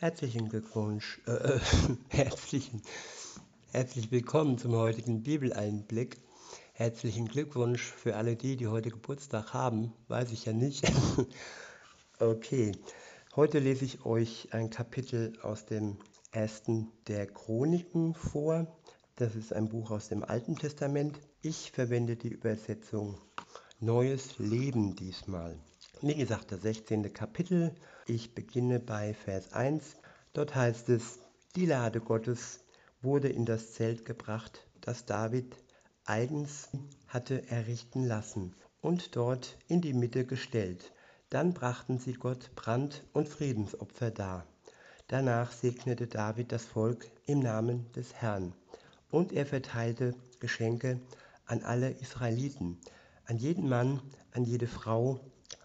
Herzlichen Glückwunsch, äh, äh herzlichen, herzlich willkommen zum heutigen Bibeleinblick. Herzlichen Glückwunsch für alle die, die heute Geburtstag haben, weiß ich ja nicht. okay, heute lese ich euch ein Kapitel aus dem ersten der Chroniken vor. Das ist ein Buch aus dem Alten Testament. Ich verwende die Übersetzung Neues Leben diesmal. Wie gesagt, das 16. Kapitel. Ich beginne bei Vers 1. Dort heißt es, die Lade Gottes wurde in das Zelt gebracht, das David eigens hatte errichten lassen und dort in die Mitte gestellt. Dann brachten sie Gott Brand- und Friedensopfer dar. Danach segnete David das Volk im Namen des Herrn. Und er verteilte Geschenke an alle Israeliten, an jeden Mann, an jede Frau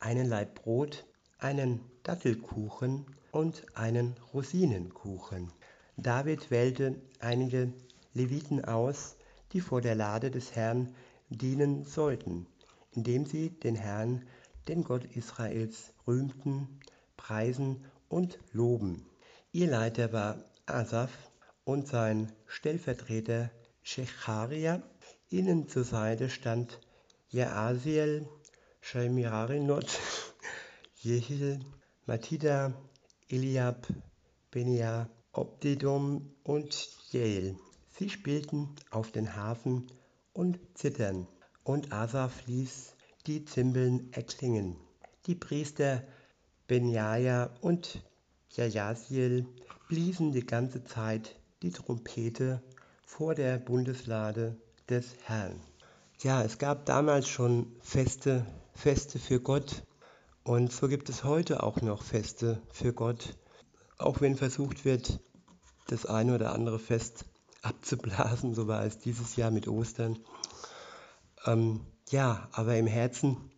einen Laib Brot, einen Dattelkuchen und einen Rosinenkuchen. David wählte einige Leviten aus, die vor der Lade des Herrn dienen sollten, indem sie den Herrn, den Gott Israels, rühmten, preisen und loben. Ihr Leiter war Asaph und sein Stellvertreter Shecharia. Ihnen zur Seite stand Jaasiel, Shalmirarinot, Jehiel, Matida, Eliab, Benia, Obdedom und Jael. Sie spielten auf den Hafen und Zittern, und Asaph ließ die Zimbeln erklingen. Die Priester Benjaja und Jajasiel bliesen die ganze Zeit die Trompete vor der Bundeslade des Herrn. Ja, es gab damals schon Feste, Feste für Gott und so gibt es heute auch noch Feste für Gott, auch wenn versucht wird, das eine oder andere Fest abzublasen, so war es dieses Jahr mit Ostern. Ähm, ja, aber im Herzen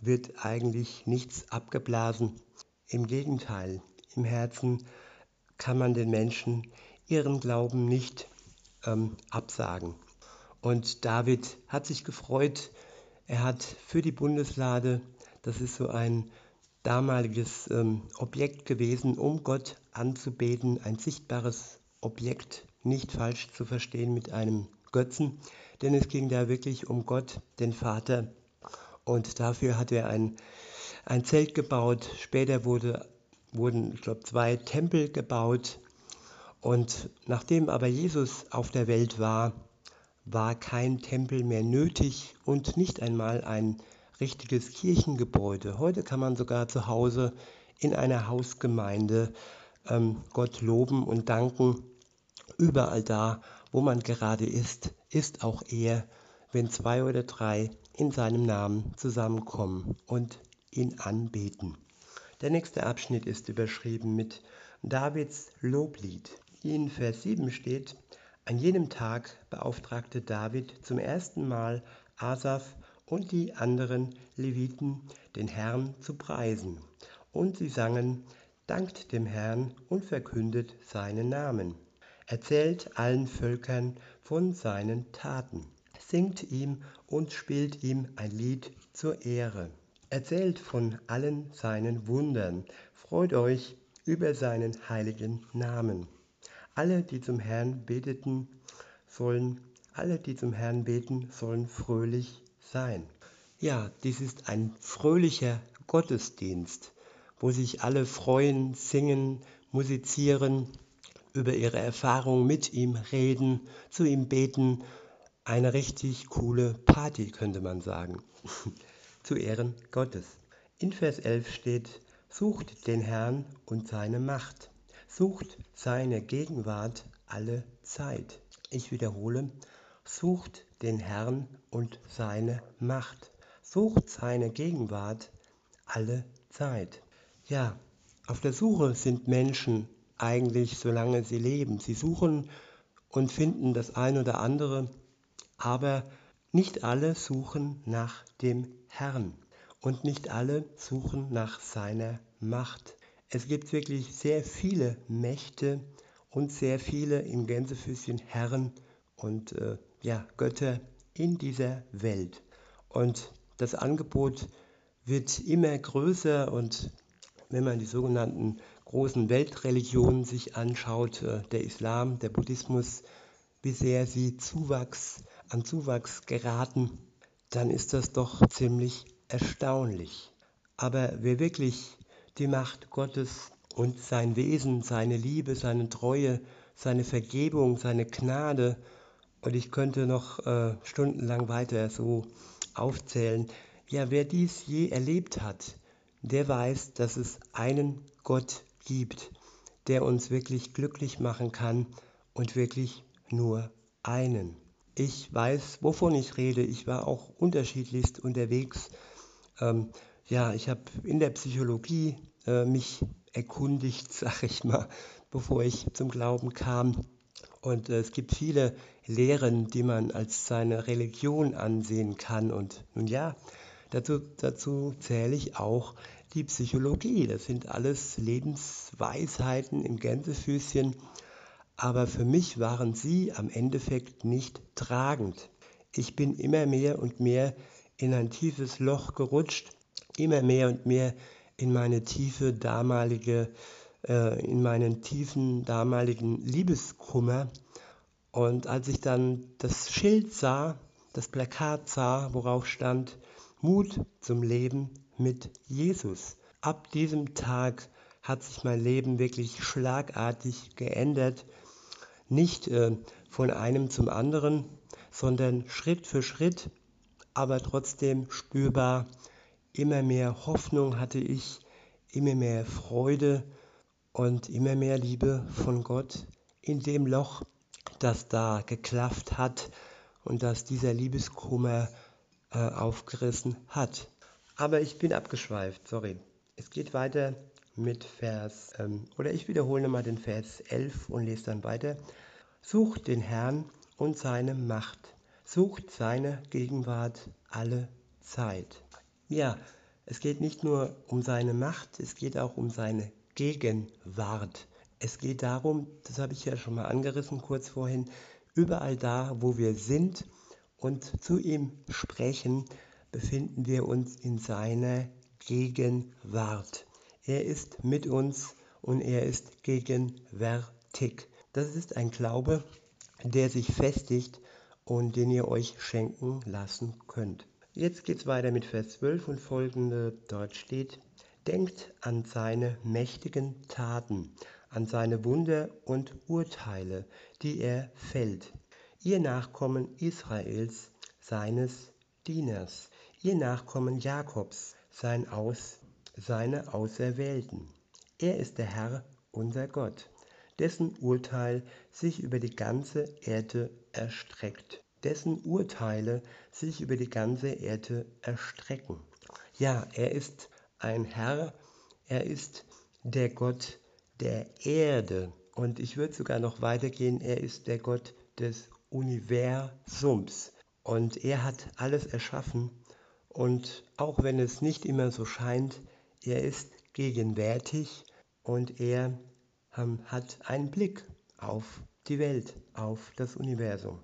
wird eigentlich nichts abgeblasen. Im Gegenteil, im Herzen kann man den Menschen ihren Glauben nicht ähm, absagen. Und David hat sich gefreut. Er hat für die Bundeslade, das ist so ein damaliges ähm, Objekt gewesen, um Gott anzubeten, ein sichtbares Objekt, nicht falsch zu verstehen mit einem Götzen, denn es ging da wirklich um Gott, den Vater. Und dafür hat er ein, ein Zelt gebaut. Später wurde, wurden, ich glaube, zwei Tempel gebaut. Und nachdem aber Jesus auf der Welt war, war kein Tempel mehr nötig und nicht einmal ein richtiges Kirchengebäude. Heute kann man sogar zu Hause in einer Hausgemeinde ähm, Gott loben und danken. Überall da, wo man gerade ist, ist auch er, wenn zwei oder drei in seinem Namen zusammenkommen und ihn anbeten. Der nächste Abschnitt ist überschrieben mit Davids Loblied. In Vers 7 steht, an jenem Tag beauftragte David zum ersten Mal Asaph und die anderen Leviten, den Herrn zu preisen. Und sie sangen, dankt dem Herrn und verkündet seinen Namen. Erzählt allen Völkern von seinen Taten. Singt ihm und spielt ihm ein Lied zur Ehre. Erzählt von allen seinen Wundern. Freut euch über seinen heiligen Namen. Alle, die zum Herrn beteten, sollen, alle, die zum Herrn beten, sollen fröhlich sein. Ja, dies ist ein fröhlicher Gottesdienst, wo sich alle freuen, singen, musizieren, über ihre Erfahrungen mit ihm reden, zu ihm beten. Eine richtig coole Party, könnte man sagen, zu Ehren Gottes. In Vers 11 steht, sucht den Herrn und seine Macht sucht seine Gegenwart alle Zeit. Ich wiederhole, sucht den Herrn und seine Macht. Sucht seine Gegenwart alle Zeit. Ja, auf der Suche sind Menschen eigentlich, solange sie leben. Sie suchen und finden das ein oder andere, aber nicht alle suchen nach dem Herrn und nicht alle suchen nach seiner Macht. Es gibt wirklich sehr viele Mächte und sehr viele im Gänsefüßchen Herren und äh, ja, Götter in dieser Welt. Und das Angebot wird immer größer und wenn man die sogenannten großen Weltreligionen sich anschaut, äh, der Islam, der Buddhismus, wie sehr sie Zuwachs, an Zuwachs geraten, dann ist das doch ziemlich erstaunlich. Aber wer wirklich die Macht Gottes und sein Wesen, seine Liebe, seine Treue, seine Vergebung, seine Gnade, und ich könnte noch äh, stundenlang weiter so aufzählen, ja, wer dies je erlebt hat, der weiß, dass es einen Gott gibt, der uns wirklich glücklich machen kann und wirklich nur einen. Ich weiß, wovon ich rede. Ich war auch unterschiedlichst unterwegs. Ähm, ja, ich habe in der Psychologie äh, mich erkundigt, sag ich mal, bevor ich zum Glauben kam. Und äh, es gibt viele Lehren, die man als seine Religion ansehen kann. Und nun ja, dazu, dazu zähle ich auch die Psychologie. Das sind alles Lebensweisheiten im Gänsefüßchen. Aber für mich waren sie am Endeffekt nicht tragend. Ich bin immer mehr und mehr in ein tiefes Loch gerutscht, immer mehr und mehr in meine tiefe damalige, äh, in meinen tiefen damaligen Liebeskummer. Und als ich dann das Schild sah, das Plakat sah, worauf stand Mut zum Leben mit Jesus. Ab diesem Tag hat sich mein Leben wirklich schlagartig geändert. Nicht äh, von einem zum anderen, sondern Schritt für Schritt, aber trotzdem spürbar. Immer mehr Hoffnung hatte ich, immer mehr Freude und immer mehr Liebe von Gott in dem Loch, das da geklafft hat und das dieser Liebeskummer äh, aufgerissen hat. Aber ich bin abgeschweift, sorry. Es geht weiter mit Vers, ähm, oder ich wiederhole nochmal den Vers 11 und lese dann weiter. Sucht den Herrn und seine Macht, sucht seine Gegenwart alle Zeit. Ja, es geht nicht nur um seine Macht, es geht auch um seine Gegenwart. Es geht darum, das habe ich ja schon mal angerissen kurz vorhin, überall da, wo wir sind und zu ihm sprechen, befinden wir uns in seiner Gegenwart. Er ist mit uns und er ist gegenwärtig. Das ist ein Glaube, der sich festigt und den ihr euch schenken lassen könnt. Jetzt geht es weiter mit Vers 12 und folgende. Dort steht, denkt an seine mächtigen Taten, an seine Wunder und Urteile, die er fällt. Ihr Nachkommen Israels, seines Dieners, ihr Nachkommen Jakobs, sein Aus, seine Auserwählten. Er ist der Herr, unser Gott, dessen Urteil sich über die ganze Erde erstreckt, dessen Urteile sich über die ganze Erde erstrecken. Ja, er ist ein Herr, er ist der Gott der Erde. Und ich würde sogar noch weitergehen, er ist der Gott des Universums. Und er hat alles erschaffen und auch wenn es nicht immer so scheint, er ist gegenwärtig und er ähm, hat einen Blick auf die Welt, auf das Universum.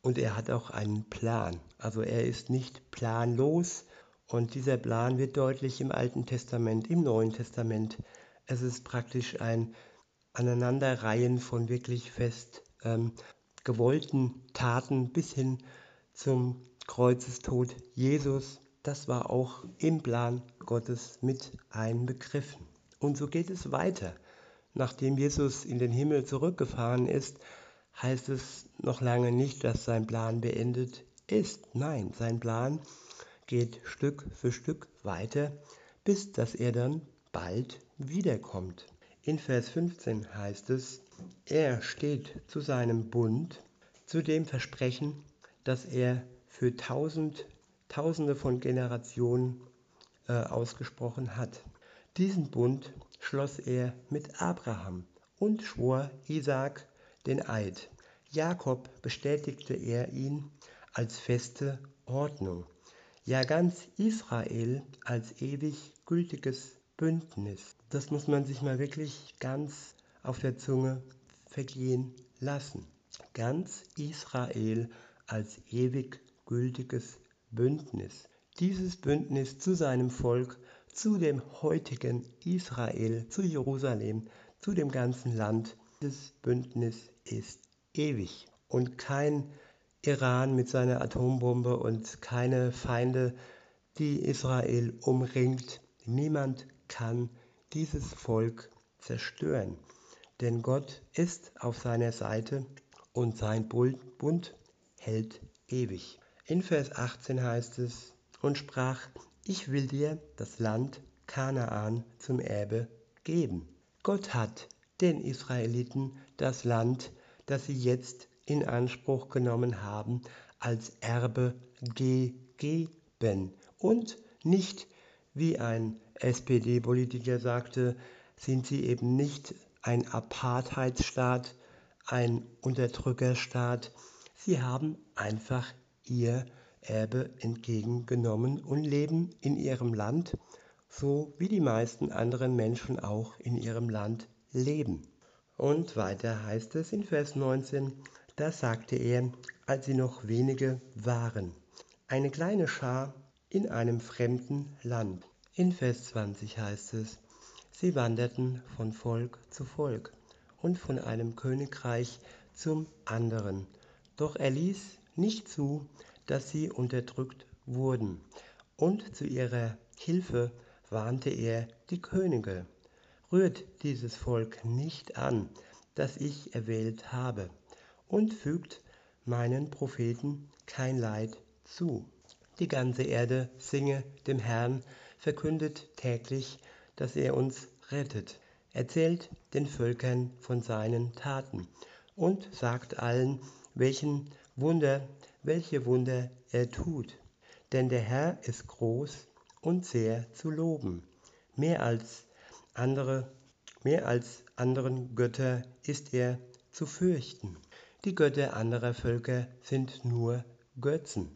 Und er hat auch einen Plan. Also er ist nicht planlos und dieser Plan wird deutlich im Alten Testament, im Neuen Testament. Es ist praktisch ein Aneinanderreihen von wirklich fest ähm, gewollten Taten bis hin zum Kreuzestod Jesus das war auch im Plan Gottes mit einbegriffen. Und so geht es weiter. Nachdem Jesus in den Himmel zurückgefahren ist, heißt es noch lange nicht, dass sein Plan beendet ist. Nein, sein Plan geht Stück für Stück weiter, bis dass er dann bald wiederkommt. In Vers 15 heißt es, er steht zu seinem Bund, zu dem Versprechen, das er für tausend Tausende von Generationen äh, ausgesprochen hat. Diesen Bund schloss er mit Abraham und schwor Isaak den Eid. Jakob bestätigte er ihn als feste Ordnung. Ja, ganz Israel als ewig gültiges Bündnis. Das muss man sich mal wirklich ganz auf der Zunge vergehen lassen. Ganz Israel als ewig gültiges Bündnis. Dieses Bündnis zu seinem Volk, zu dem heutigen Israel, zu Jerusalem, zu dem ganzen Land. Dieses Bündnis ist ewig und kein Iran mit seiner Atombombe und keine Feinde, die Israel umringt. Niemand kann dieses Volk zerstören, denn Gott ist auf seiner Seite und sein Bund hält ewig. In Vers 18 heißt es, und sprach, ich will dir das Land Kanaan zum Erbe geben. Gott hat den Israeliten das Land, das sie jetzt in Anspruch genommen haben, als Erbe gegeben und nicht, wie ein SPD-Politiker sagte, sind sie eben nicht ein Apartheidsstaat, ein Unterdrückerstaat. Sie haben einfach ihr Erbe entgegengenommen und leben in ihrem Land, so wie die meisten anderen Menschen auch in ihrem Land leben. Und weiter heißt es in Vers 19, da sagte er, als sie noch wenige waren, eine kleine Schar in einem fremden Land. In Vers 20 heißt es, sie wanderten von Volk zu Volk und von einem Königreich zum anderen. Doch er ließ nicht zu, dass sie unterdrückt wurden. Und zu ihrer Hilfe warnte er die Könige. Rührt dieses Volk nicht an, das ich erwählt habe, und fügt meinen Propheten kein Leid zu. Die ganze Erde singe dem Herrn, verkündet täglich, dass er uns rettet, erzählt den Völkern von seinen Taten und sagt allen, welchen Wunder welche Wunder er tut. Denn der Herr ist groß und sehr zu loben. Mehr als andere, mehr als anderen Götter ist er zu fürchten. Die Götter anderer Völker sind nur Götzen.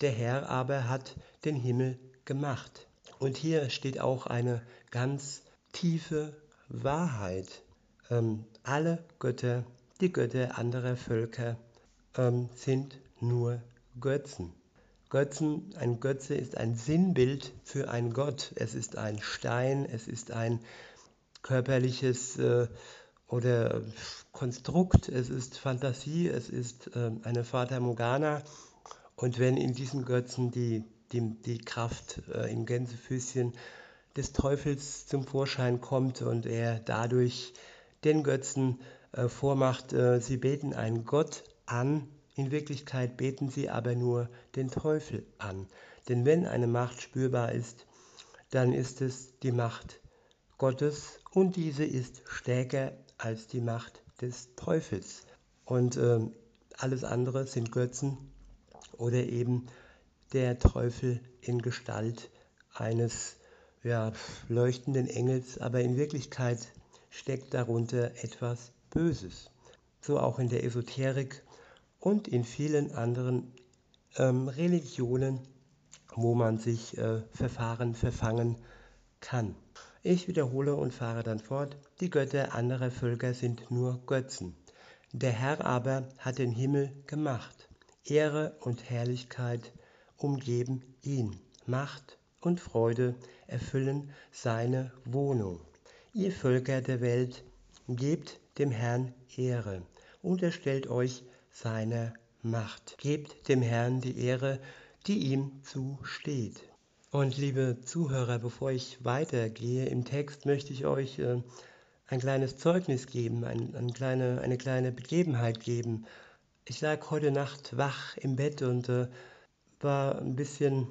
Der Herr aber hat den Himmel gemacht. Und hier steht auch eine ganz tiefe Wahrheit. Ähm, alle Götter, die Götter anderer Völker ähm, sind nur Götzen. Götzen, ein Götze ist ein Sinnbild für einen Gott. Es ist ein Stein, es ist ein körperliches äh, oder Konstrukt, es ist Fantasie, es ist äh, eine Fata Morgana. Und wenn in diesen Götzen die, die, die Kraft äh, in Gänsefüßchen des Teufels zum Vorschein kommt und er dadurch den Götzen äh, vormacht, äh, sie beten einen Gott an, in Wirklichkeit beten sie aber nur den Teufel an. Denn wenn eine Macht spürbar ist, dann ist es die Macht Gottes und diese ist stärker als die Macht des Teufels. Und äh, alles andere sind Götzen oder eben der Teufel in Gestalt eines ja, leuchtenden Engels, aber in Wirklichkeit steckt darunter etwas Böses. So auch in der Esoterik und in vielen anderen ähm, Religionen, wo man sich äh, verfahren, verfangen kann. Ich wiederhole und fahre dann fort. Die Götter anderer Völker sind nur Götzen. Der Herr aber hat den Himmel gemacht. Ehre und Herrlichkeit umgeben ihn. Macht und Freude erfüllen seine Wohnung. Ihr Völker der Welt, gebt dem Herrn Ehre, unterstellt euch seiner Macht. Gebt dem Herrn die Ehre, die ihm zusteht. Und liebe Zuhörer, bevor ich weitergehe im Text, möchte ich euch äh, ein kleines Zeugnis geben, eine kleine Begebenheit geben. Ich lag heute Nacht wach im Bett und äh, war ein bisschen,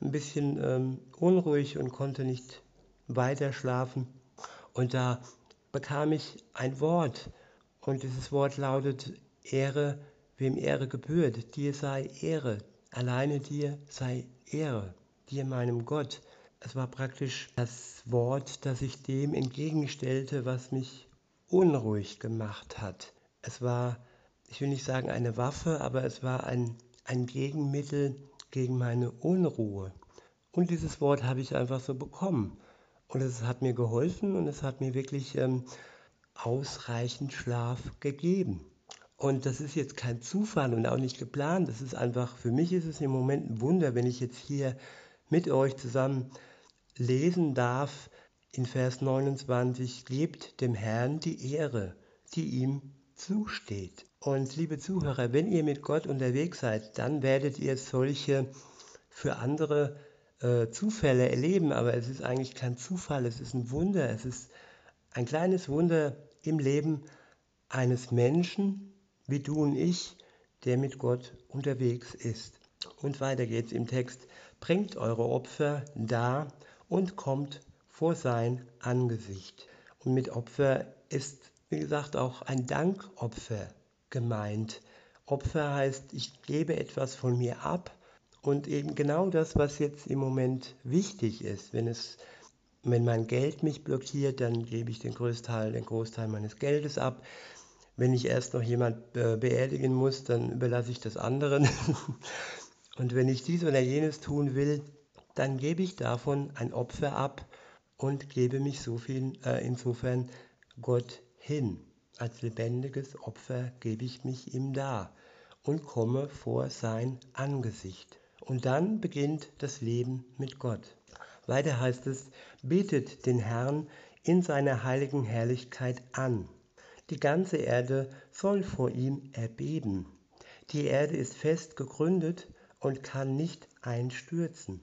ein bisschen ähm, unruhig und konnte nicht weiter schlafen. Und da bekam ich ein Wort und dieses Wort lautet, Ehre, wem Ehre gebührt, dir sei Ehre, alleine dir sei Ehre, dir meinem Gott. Es war praktisch das Wort, das ich dem entgegenstellte, was mich unruhig gemacht hat. Es war, ich will nicht sagen eine Waffe, aber es war ein, ein Gegenmittel gegen meine Unruhe. Und dieses Wort habe ich einfach so bekommen. Und es hat mir geholfen und es hat mir wirklich ähm, ausreichend Schlaf gegeben. Und das ist jetzt kein Zufall und auch nicht geplant. Das ist einfach, für mich ist es im Moment ein Wunder, wenn ich jetzt hier mit euch zusammen lesen darf in Vers 29, gebt dem Herrn die Ehre, die ihm zusteht. Und liebe Zuhörer, wenn ihr mit Gott unterwegs seid, dann werdet ihr solche für andere äh, Zufälle erleben, aber es ist eigentlich kein Zufall, es ist ein Wunder, es ist ein kleines Wunder im Leben eines Menschen wie du und ich, der mit Gott unterwegs ist. Und weiter geht's im Text. Bringt eure Opfer da und kommt vor sein Angesicht. Und mit Opfer ist, wie gesagt, auch ein Dankopfer gemeint. Opfer heißt, ich gebe etwas von mir ab und eben genau das, was jetzt im Moment wichtig ist. Wenn, es, wenn mein Geld mich blockiert, dann gebe ich den Großteil, den Großteil meines Geldes ab. Wenn ich erst noch jemand beerdigen muss, dann überlasse ich das anderen. und wenn ich dies oder jenes tun will, dann gebe ich davon ein Opfer ab und gebe mich so viel, äh, insofern Gott hin. Als lebendiges Opfer gebe ich mich ihm dar und komme vor sein Angesicht. Und dann beginnt das Leben mit Gott. Weiter heißt es, betet den Herrn in seiner heiligen Herrlichkeit an. Die ganze Erde soll vor ihm erbeben. Die Erde ist fest gegründet und kann nicht einstürzen.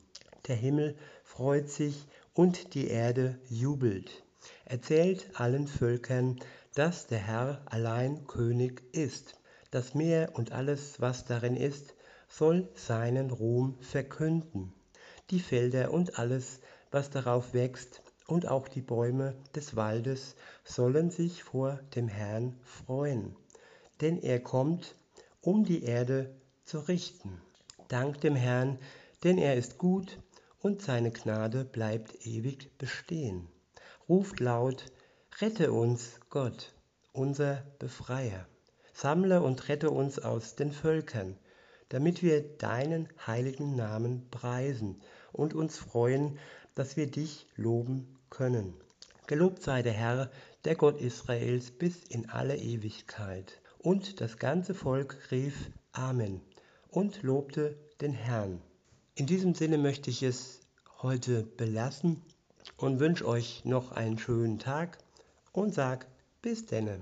Der Himmel freut sich und die Erde jubelt. Erzählt allen Völkern, dass der Herr allein König ist. Das Meer und alles, was darin ist, soll seinen Ruhm verkünden. Die Felder und alles, was darauf wächst, und auch die Bäume des Waldes sollen sich vor dem Herrn freuen. Denn er kommt, um die Erde zu richten. Dank dem Herrn, denn er ist gut und seine Gnade bleibt ewig bestehen. Ruft laut, rette uns, Gott, unser Befreier. Sammle und rette uns aus den Völkern, damit wir deinen heiligen Namen preisen und uns freuen, dass wir dich loben können. Gelobt sei der Herr, der Gott Israels, bis in alle Ewigkeit. Und das ganze Volk rief Amen und lobte den Herrn. In diesem Sinne möchte ich es heute belassen und wünsche euch noch einen schönen Tag und sag bis denne.